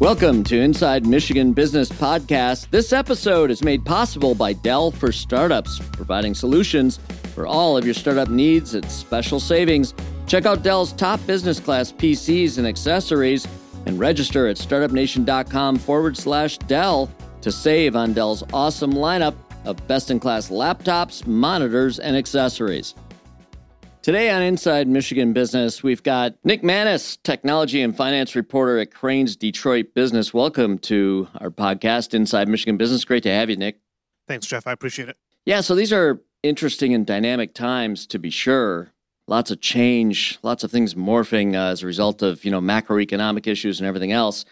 Welcome to Inside Michigan Business Podcast. This episode is made possible by Dell for Startups, providing solutions for all of your startup needs at special savings. Check out Dell's top business class PCs and accessories and register at startupnation.com forward slash Dell to save on Dell's awesome lineup of best in class laptops, monitors, and accessories. Today on Inside Michigan Business, we've got Nick Manes, technology and finance reporter at Crain's Detroit Business. Welcome to our podcast, Inside Michigan Business. Great to have you, Nick. Thanks, Jeff. I appreciate it. Yeah, so these are interesting and dynamic times to be sure. Lots of change, lots of things morphing uh, as a result of you know macroeconomic issues and everything else.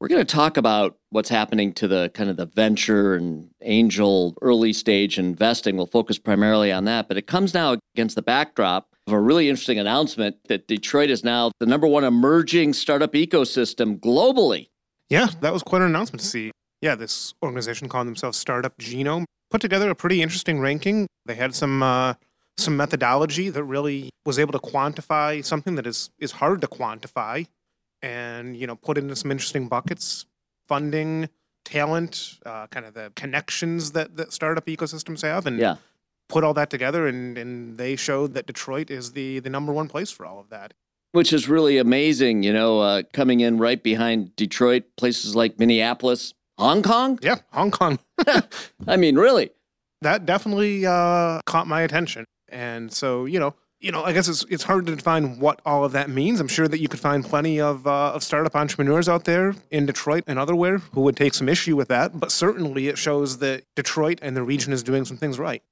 We're going to talk about what's happening to the kind of the venture and angel early stage investing. We'll focus primarily on that, but it comes now against the backdrop of a really interesting announcement that Detroit is now the number one emerging startup ecosystem globally. Yeah, that was quite an announcement to see. Yeah, this organization calling themselves Startup Genome put together a pretty interesting ranking. They had some uh, some methodology that really was able to quantify something that is is hard to quantify and you know put into some interesting buckets funding talent uh, kind of the connections that, that startup ecosystems have and Yeah. put all that together and, and they showed that detroit is the, the number one place for all of that Which is really amazing, you know, uh, coming in right behind Detroit, places like Minneapolis, Hong Kong. yeah hong kong I mean, really. that definitely uh, caught my attention and so you know you know i guess it's, it's hard to define what all of that means i'm sure that you could find plenty of, uh, of startup entrepreneurs out there in detroit and otherwhere who would take some issue with that but certainly it shows that detroit and the region is doing some things right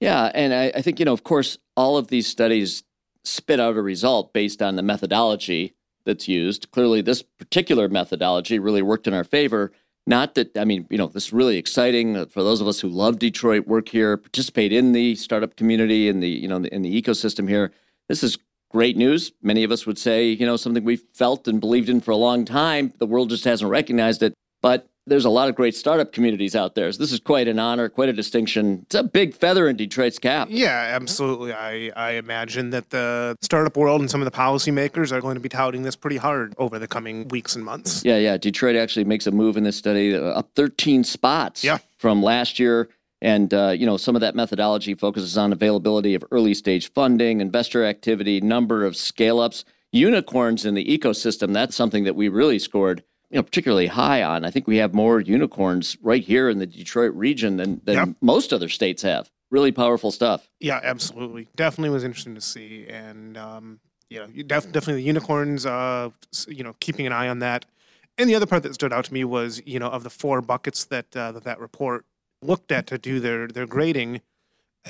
Yeah, and I, I think you know, of course, all of these studies spit out a result based on the methodology that's used. Clearly, this particular methodology really worked in our favor. Not that I mean, you know, this is really exciting uh, for those of us who love Detroit, work here, participate in the startup community and the you know in the ecosystem here. This is great news. Many of us would say, you know, something we've felt and believed in for a long time. The world just hasn't recognized it, but there's a lot of great startup communities out there. So this is quite an honor, quite a distinction. It's a big feather in Detroit's cap. yeah absolutely i, I imagine that the startup world and some of the policymakers are going to be touting this pretty hard over the coming weeks and months Yeah, yeah. Detroit actually makes a move in this study, uh, up 13 spots Yeah. from last year. And, uh, you know, some of that methodology focuses on availability of early stage funding, investor activity, number of scale ups, unicorns in the ecosystem. That's something that we really scored, you know, particularly high on. I think we have more unicorns right here in the Detroit region than, than Yep. most other states have. Really powerful stuff. Yeah, absolutely. Definitely was interesting to see, and um, you know, you def- definitely the unicorns. Uh, you know, keeping an eye on that. And the other part that stood out to me was, you know, of the four buckets that uh, that, that report looked at to do their their grading.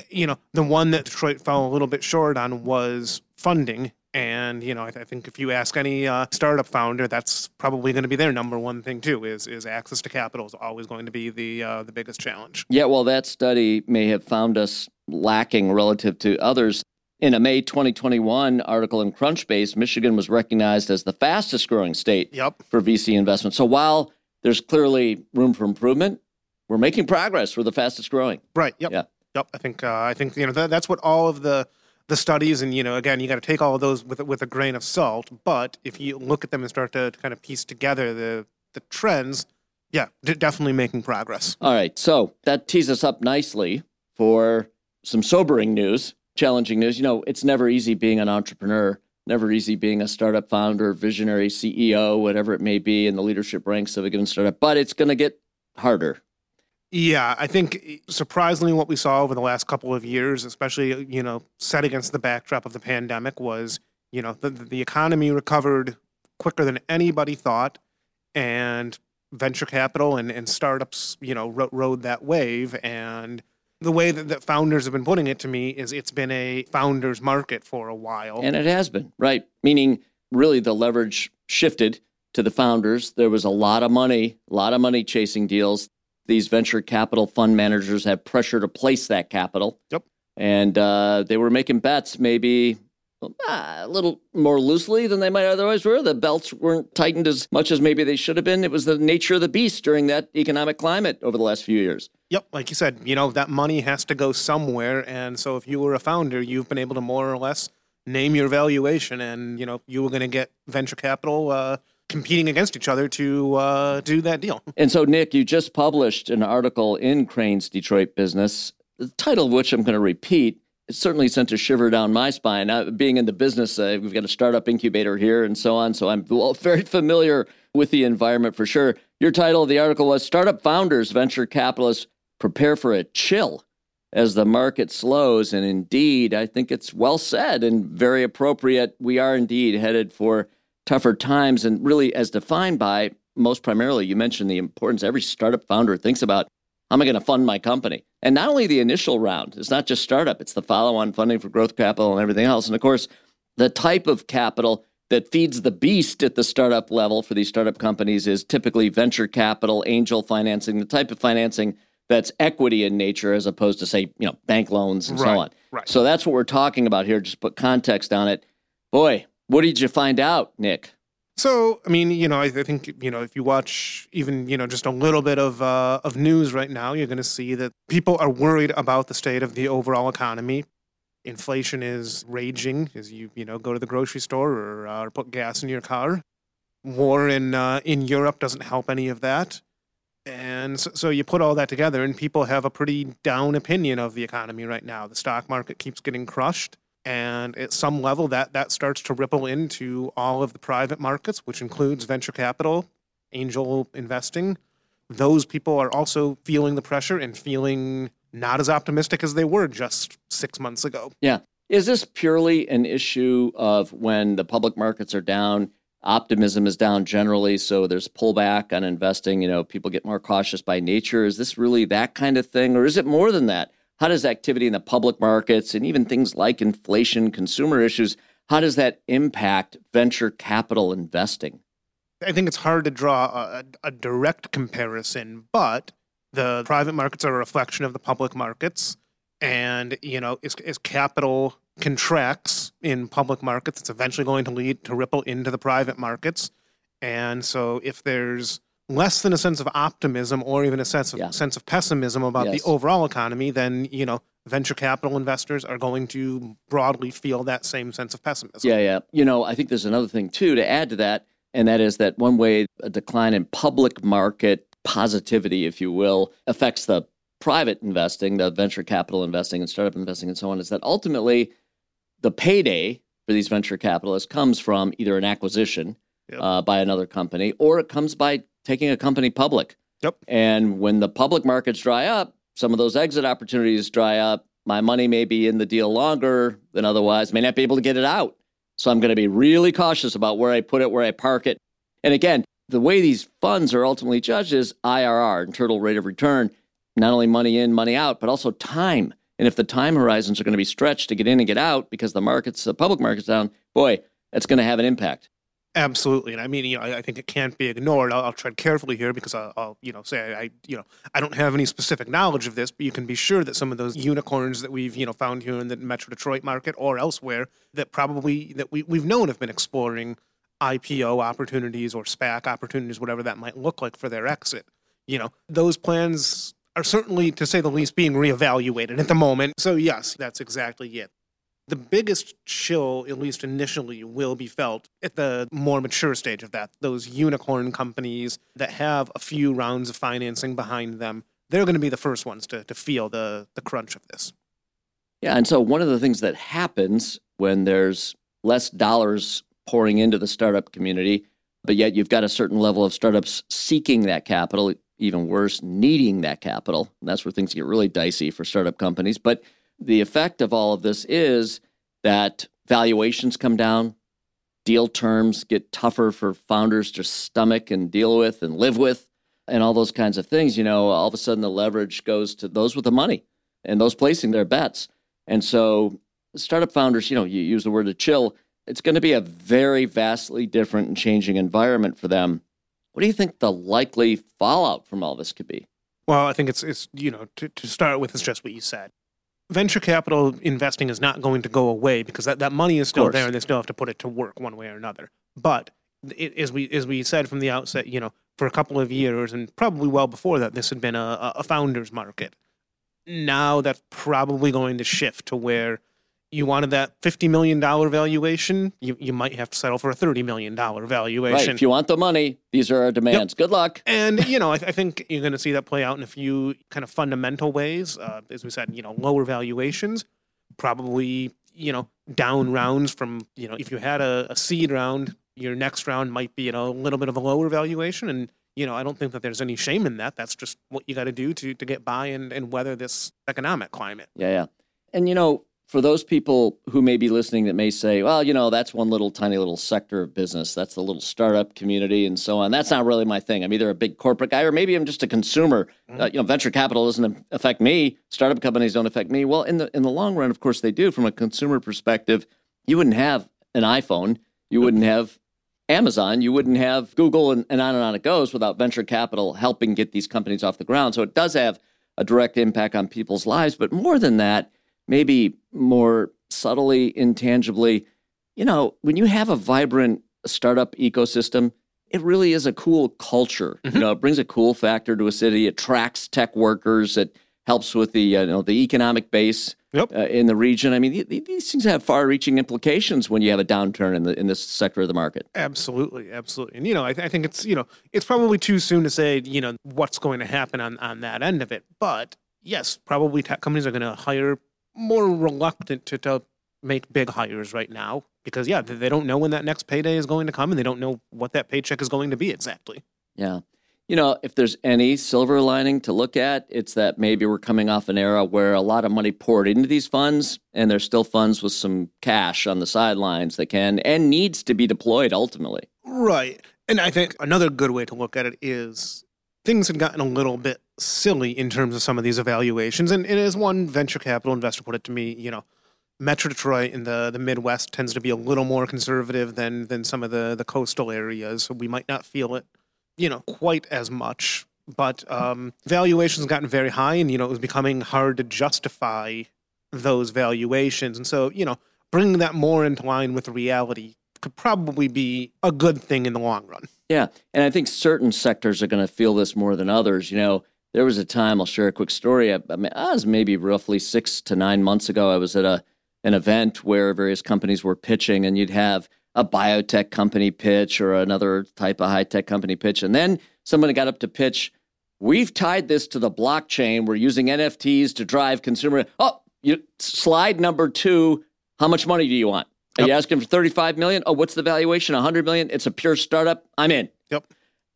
You know, the one that Detroit fell a little bit short on was funding. And you know, I, I think if you ask any uh, startup founder, that's probably going to be their number one thing too. Is is access to capital is always going to be the uh, the biggest challenge. Yeah, well, that study may have found us lacking relative to others. In a May 2021 article in Crunchbase, Michigan was recognized as the fastest growing state Yep. for VC investment. So while there's clearly room for improvement, we're making progress. We're the fastest growing. Right. Yep. Yeah. Yep. I think uh, I think you know that, that's what all of the the studies and you know again you got to take all of those with with a grain of salt. But if you look at them and start to kind of piece together the the trends, yeah, d- definitely making progress. All right, so that tees us up nicely for some sobering news, challenging news. You know, it's never easy being an entrepreneur, never easy being a startup founder, visionary CEO, whatever it may be in the leadership ranks of a given startup, but it's going to get harder. Yeah, I think eh, surprisingly, what we saw over the last couple of years, especially eh, you know, set against the backdrop of the pandemic, was you know the the economy recovered quicker than anybody thought, and venture capital and, and startups, you know, ro- rode that wave. And the way that, that founders have been putting it to me is it's been a founders market for a while. And it has been, right? Meaning, really, the leverage shifted to the founders. There was a lot of money, a lot of money chasing deals. These venture capital fund managers had pressure to place that capital. Yep. And uh, they were making bets maybe uh, a little more loosely than they might otherwise were. The belts weren't tightened as much as maybe they should have been. It was the nature of the beast during that economic climate over the last few years. Yep, like you said, you know, that money has to go somewhere. And so if you were a founder, you've been able to more or less name your valuation and, you know, you were going to get venture capital uh, competing against each other to uh, do that deal. And so, Nick, you just published an article in Crain's Detroit Business, the title of which I'm going to repeat. It certainly sent a shiver down my spine. Uh, being in the business, uh, we've got a startup incubator here and so on. So I'm very familiar with the environment for sure. Your title of the article was Startup Founders, Venture Capitalists Prepare for a Chill as the market slows. And indeed, I think it's well said and very appropriate. We are indeed headed for tougher times. And really, as defined by most primarily, you mentioned the importance every startup founder thinks about how am I going to fund my company? And not only the initial round, it's not just startup, it's the follow on funding for growth capital and everything else. And of course, the type of capital that feeds the beast at the startup level for these startup companies is typically venture capital, angel financing, the type of financing that's equity in nature as opposed to say, you know, bank loans and right, so on. Right. So that's what we're talking about here. Just put context on it. Boy, what did you find out, Nick? So, I mean, you know, I, I, think you know if you watch even you know just a little bit of uh, of news right now, you're going to see that people are worried about the state of the overall economy. Inflation is raging as you you know go to the grocery store or, uh, or put gas in your car. War in uh, in Europe doesn't help any of that, and so, so you put all that together, and people have a pretty down opinion of the economy right now. The stock market keeps getting crushed and at some level that that starts to ripple into all of the private markets which includes venture capital angel investing. Those people are also feeling the pressure and feeling not as optimistic as they were just 6 months ago. Yeah. Is this purely an issue of when the public markets are down optimism is down generally so there's pullback on investing you know people get more cautious by nature? Is this really that kind of thing or is it more than that how does activity in the public markets and even things like inflation, consumer issues, how does that impact venture capital investing? I think it's hard to draw a, a direct comparison, but the private markets are a reflection of the public markets. And, you know, as, as capital contracts in public markets, it's eventually going to lead to ripple into the private markets. And so if there's less than a sense of optimism or even a sense of yeah. sense of pessimism about yes. the overall economy, then you know venture capital investors are going to broadly feel that same sense of pessimism. Yeah, yeah. You know, I think there's another thing too to add to that, and that is that one way a decline in public market positivity, if you will, affects the private investing, the venture capital investing and startup investing and so on, is that ultimately the payday for these venture capitalists comes from either an acquisition yep. uh, by another company or it comes by taking a company public. Yep. And when the public markets dry up, some of those exit opportunities dry up. My money may be in the deal longer than otherwise, may not be able to get it out. So I'm going to be really cautious about where I put it, where I park it. And again, the way these funds are ultimately judged is IRR, internal rate of return, not only money in, money out, but also time. And if the time horizons are going to be stretched to get in and get out because the markets, the public market's down, boy, that's going to have an impact. Absolutely, and I mean, you know, I, I think it can't be ignored. I'll, I'll tread carefully here because I'll, I'll, you know, say I, you know, I don't have any specific knowledge of this, but you can be sure that some of those unicorns that we've, you know, found here in the Metro Detroit market or elsewhere that probably that we we've known have been exploring IPO opportunities or SPAC opportunities, whatever that might look like for their exit. You know, those plans are certainly, to say the least, being reevaluated at the moment. So yes, that's exactly it. The biggest chill, at least initially, will be felt at the more mature stage of that. Those unicorn companies that have a few rounds of financing behind them, they're going to be the first ones to, to feel the, the crunch of this. Yeah. And so, one of the things that happens when there's less dollars pouring into the startup community, but yet you've got a certain level of startups seeking that capital, even worse, needing that capital. And that's where things get really dicey for startup companies. But the effect of all of this is that valuations come down, deal terms get tougher for founders to stomach and deal with and live with, and all those kinds of things. You know, all of a sudden the leverage goes to those with the money and those placing their bets. And so, startup founders, you know, you use the word to chill, it's going to be a very vastly different and changing environment for them. What do you think the likely fallout from all this could be? Well, I think it's it's you know to, to start with, it's just what you said venture capital investing is not going to go away because that, that money is still there and they still have to put it to work one way or another. But it, as we as we said from the outset, you know, for a couple of years and probably well before that, this had been a, a founder's market. Now that's probably going to shift to where, you wanted that $50 million valuation, you, you might have to settle for a $30 million valuation. Right. If you want the money, these are our demands. Yep. Good luck. And, you know, I, I think you're going to see that play out in a few kind of fundamental ways. Uh, as we said, you know, lower valuations, probably, you know, down rounds from, you know, if you had a, a seed round, your next round might be, you know, a little bit of a lower valuation. And, you know, I don't think that there's any shame in that. That's just what you got to do to to get by and, and weather this economic climate. Yeah, yeah. And, you know, for those people who may be listening that may say, well, you know, that's one little tiny little sector of business. That's the little startup community and so on. That's not really my thing. I'm either a big corporate guy or maybe I'm just a consumer. Mm-hmm. Uh, you know, venture capital doesn't affect me. Startup companies don't affect me. Well, in the in the long run, of course, they do. From a consumer perspective, you wouldn't have an iPhone. You wouldn't have Amazon. You wouldn't have Google, and, and on and on it goes without venture capital helping get these companies off the ground. So it does have a direct impact on people's lives. But more than that maybe more subtly, intangibly, you know, when you have a vibrant startup ecosystem, it really is a cool culture. Mm-hmm. You know, it brings a cool factor to a city. It attracts tech workers. It helps with the uh, you know the economic base yep. uh, in the region. I mean, these things have far-reaching implications when you have a downturn in the in this sector of the market. Absolutely, absolutely. And you know, I, th- I think it's you know it's probably too soon to say you know what's going to happen on on that end of it. But yes, probably tech companies are going to hire more reluctant to, to make big hires right now because yeah they don't know when that next payday is going to come and they don't know what that paycheck is going to be exactly. Yeah. You know if there's any silver lining to look at it's that maybe we're coming off an era where a lot of money poured into these funds and there's still funds with some cash on the sidelines that can and needs to be deployed ultimately. Right. And i think another good way to look at it is things had gotten a little bit silly in terms of some of these evaluations. And, and as one venture capital investor put it to me, you know, Metro Detroit in the, the Midwest tends to be a little more conservative than than some of the, the coastal areas. So we might not feel it, you know, quite as much. But um, valuations gotten very high, and you know it was becoming hard to justify those valuations. And so, you know, bringing that more into line with reality could probably be a good thing in the long run. Yeah, and I think certain sectors are going to feel this more than others. You know, there was a time I'll share a quick story. I, I, mean, I was maybe roughly six to nine months ago. I was at a an event where various companies were pitching, and you'd have a biotech company pitch or another type of high tech company pitch, and then somebody got up to pitch. We've tied this to the blockchain. We're using NFTs to drive consumer. Oh, you, slide number two. How much money do you want? Are yep. you asking for 35 million? Oh, what's the valuation? 100 million? It's a pure startup. I'm in. Yep.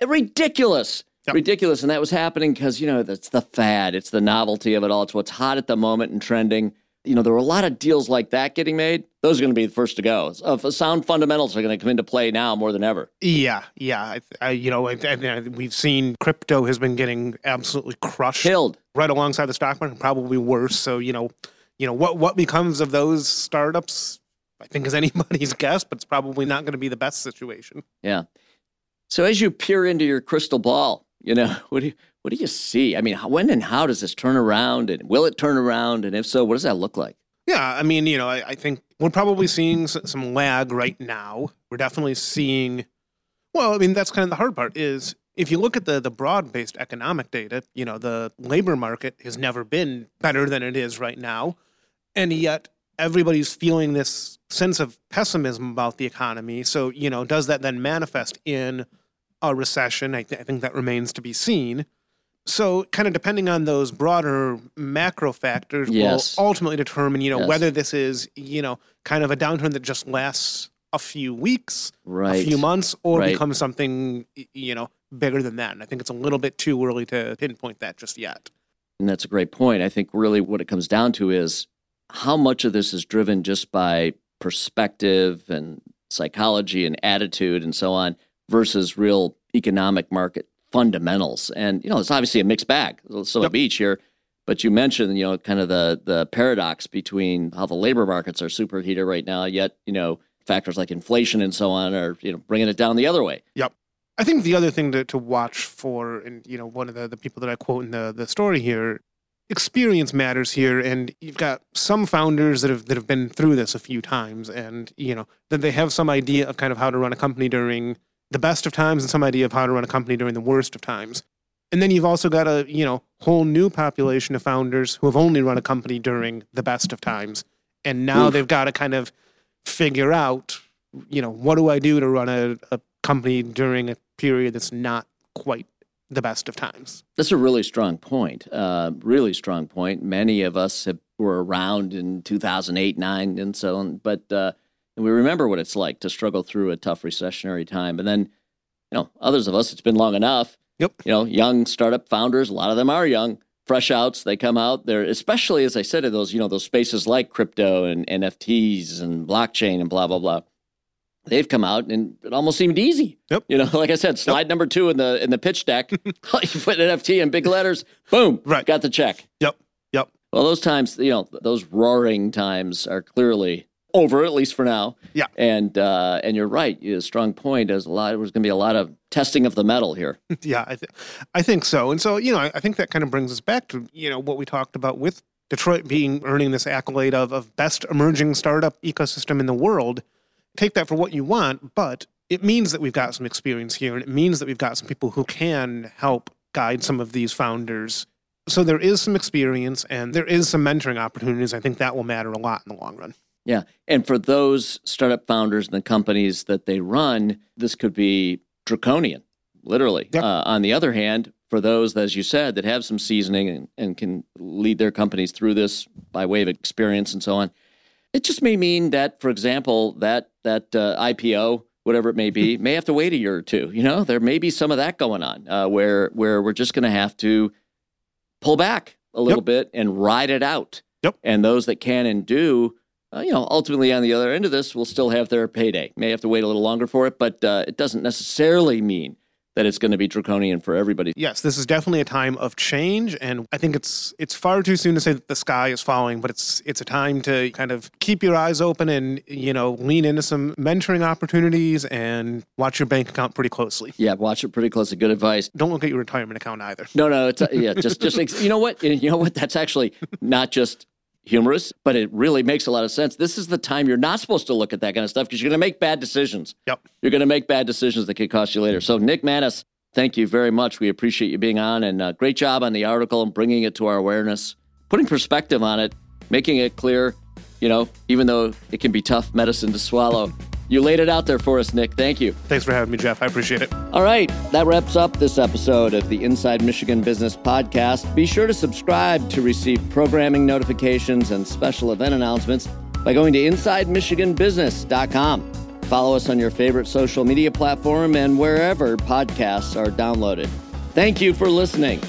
Ridiculous. Yep. Ridiculous. And that was happening because, you know, that's the fad. It's the novelty of it all. It's what's hot at the moment and trending. You know, there were a lot of deals like that getting made. Those are going to be the first to go. Uh, sound fundamentals are going to come into play now more than ever. Yeah, yeah. I, I, you know, I, I, we've seen crypto has been getting absolutely crushed, killed right alongside the stock market, probably worse. So, you know, you know what what becomes of those startups? I think is anybody's guess, but it's probably not going to be the best situation. Yeah. So as you peer into your crystal ball, you know, what do you, what do you see? I mean, when and how does this turn around, and will it turn around? And if so, what does that look like? Yeah, I mean, you know, I, I think we're probably seeing some lag right now. We're definitely seeing. Well, I mean, that's kind of the hard part. Is if you look at the the broad based economic data, you know, the labor market has never been better than it is right now, and yet everybody's feeling this sense of pessimism about the economy. So, you know, does that then manifest in a recession. I, th- I think that remains to be seen. So, kind of depending on those broader macro factors, yes. will ultimately determine, you know, yes. whether this is, you know, kind of a downturn that just lasts a few weeks, right. a few months, or right. becomes something, you know, bigger than that. And I think it's a little bit too early to pinpoint that just yet. And that's a great point. I think really what it comes down to is how much of this is driven just by perspective and psychology and attitude and so on versus real economic market fundamentals. And you know, it's obviously a mixed bag. So yep. beach here, but you mentioned you know kind of the the paradox between how the labor markets are superheated right now, yet you know factors like inflation and so on are you know bringing it down the other way. Yep. I think the other thing to, to watch for, and you know, one of the, the people that I quote in the, the story here, experience matters here. And you've got some founders that have that have been through this a few times, and you know that they have some idea of kind of how to run a company during the best of times and some idea of how to run a company during the worst of times. And then you've also got a, you know, whole new population of founders who have only run a company during the best of times and now Oof. they've got to kind of figure out, you know, what do I do to run a, a company during a period that's not quite the best of times. That's a really strong point. Uh, really strong point. Many of us have, were around in 2008, 9, and so on. But uh, and we remember what it's like to struggle through a tough recessionary time. And then, you know, others of us, it's been long enough. Yep. You know, young startup founders, a lot of them are young, fresh outs. They come out there, especially as I said, in those, you know, those spaces like crypto and NFTs and blockchain and blah, blah, blah they've come out and it almost seemed easy. Yep. You know, like I said, slide yep. number two in the in the pitch deck, you put an FT in big letters, boom, right, got the check. Yep, yep. Well, those times, you know, those roaring times are clearly over, at least for now. Yeah. And uh, and you're right. A strong point. There's a lot. There's going to be a lot of testing of the metal here. yeah, I, th- I think so. And so, you know, I, I think that kind of brings us back to you know what we talked about with Detroit being earning this accolade of of best emerging startup ecosystem in the world take that for what you want, but it means that we've got some experience here and it means that we've got some people who can help guide some of these founders. So there is some experience and there is some mentoring opportunities. I think that will matter a lot in the long run. Yeah. And for those startup founders and the companies that they run, this could be draconian, literally. Yep. Uh, on the other hand, for those, as you said, that have some seasoning and, and can lead their companies through this by way of experience and so on, it just may mean that, for example, that that uh, IPO, whatever it may be, may have to wait a year or two. You know, there may be some of that going on uh, where where we're just going to have to pull back a little yep. bit and ride it out. Yep. And those that can and do, uh, you know, ultimately on the other end of this will still have their payday. May have to wait a little longer for it, but uh, it doesn't necessarily mean that it's going to be draconian for everybody. Yes, this is definitely a time of change, and I think it's it's far too soon to say that the sky is falling, but it's it's a time to kind of keep your eyes open and you know lean into some mentoring opportunities and watch your bank account pretty closely. Yeah, watch it pretty closely. Good advice. Don't look at your retirement account either. No, no, it's yeah, just just you know what you know what that's actually not just humorous, but it really makes a lot of sense. This is the time you're not supposed to look at that kind of stuff because you're going to make bad decisions. Yep. You're going to make bad decisions that could cost you later. So, Nick Manes, thank you very much. We appreciate you being on and uh, great job on the article and bringing it to our awareness, putting perspective on it, making it clear, you know, even though it can be tough medicine to swallow. You laid it out there for us, Nick. Thank you. Thanks for having me, Jeff. I appreciate it. All right, that wraps up this episode of the Inside Michigan Business Podcast. Be sure to subscribe to receive programming notifications and special event announcements by going to InsideMichiganBusiness.com. Follow us on your favorite social media platform and wherever podcasts are downloaded. Thank you for listening.